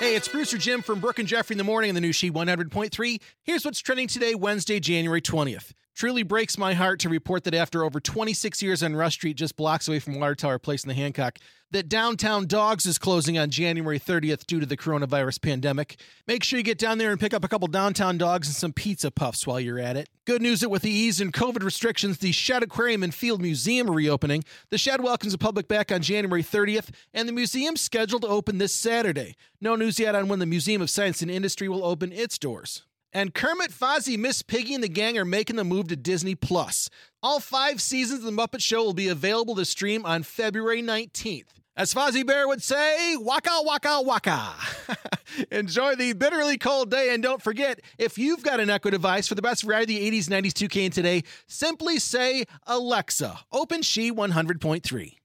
Hey, it's Brewster Jim from Brooke and Jeffrey in the morning on the new She 100.3. Here's what's trending today, Wednesday, January 20th. Truly breaks my heart to report that after over 26 years on Rush Street, just blocks away from Water Tower Place in the Hancock, that Downtown Dogs is closing on January 30th due to the coronavirus pandemic. Make sure you get down there and pick up a couple Downtown Dogs and some pizza puffs while you're at it. Good news that with the ease in COVID restrictions, the Shedd Aquarium and Field Museum are reopening. The Shedd welcomes the public back on January 30th, and the museum's scheduled to open this Saturday. No news yet on when the Museum of Science and Industry will open its doors. And Kermit, Fozzie, Miss Piggy, and the gang are making the move to Disney Plus. All five seasons of The Muppet Show will be available to stream on February 19th. As Fozzie Bear would say, waka waka waka. Enjoy the bitterly cold day, and don't forget, if you've got an Echo device for the best variety of the 80s, 90s, 2K, and today, simply say, Alexa, open She 100.3.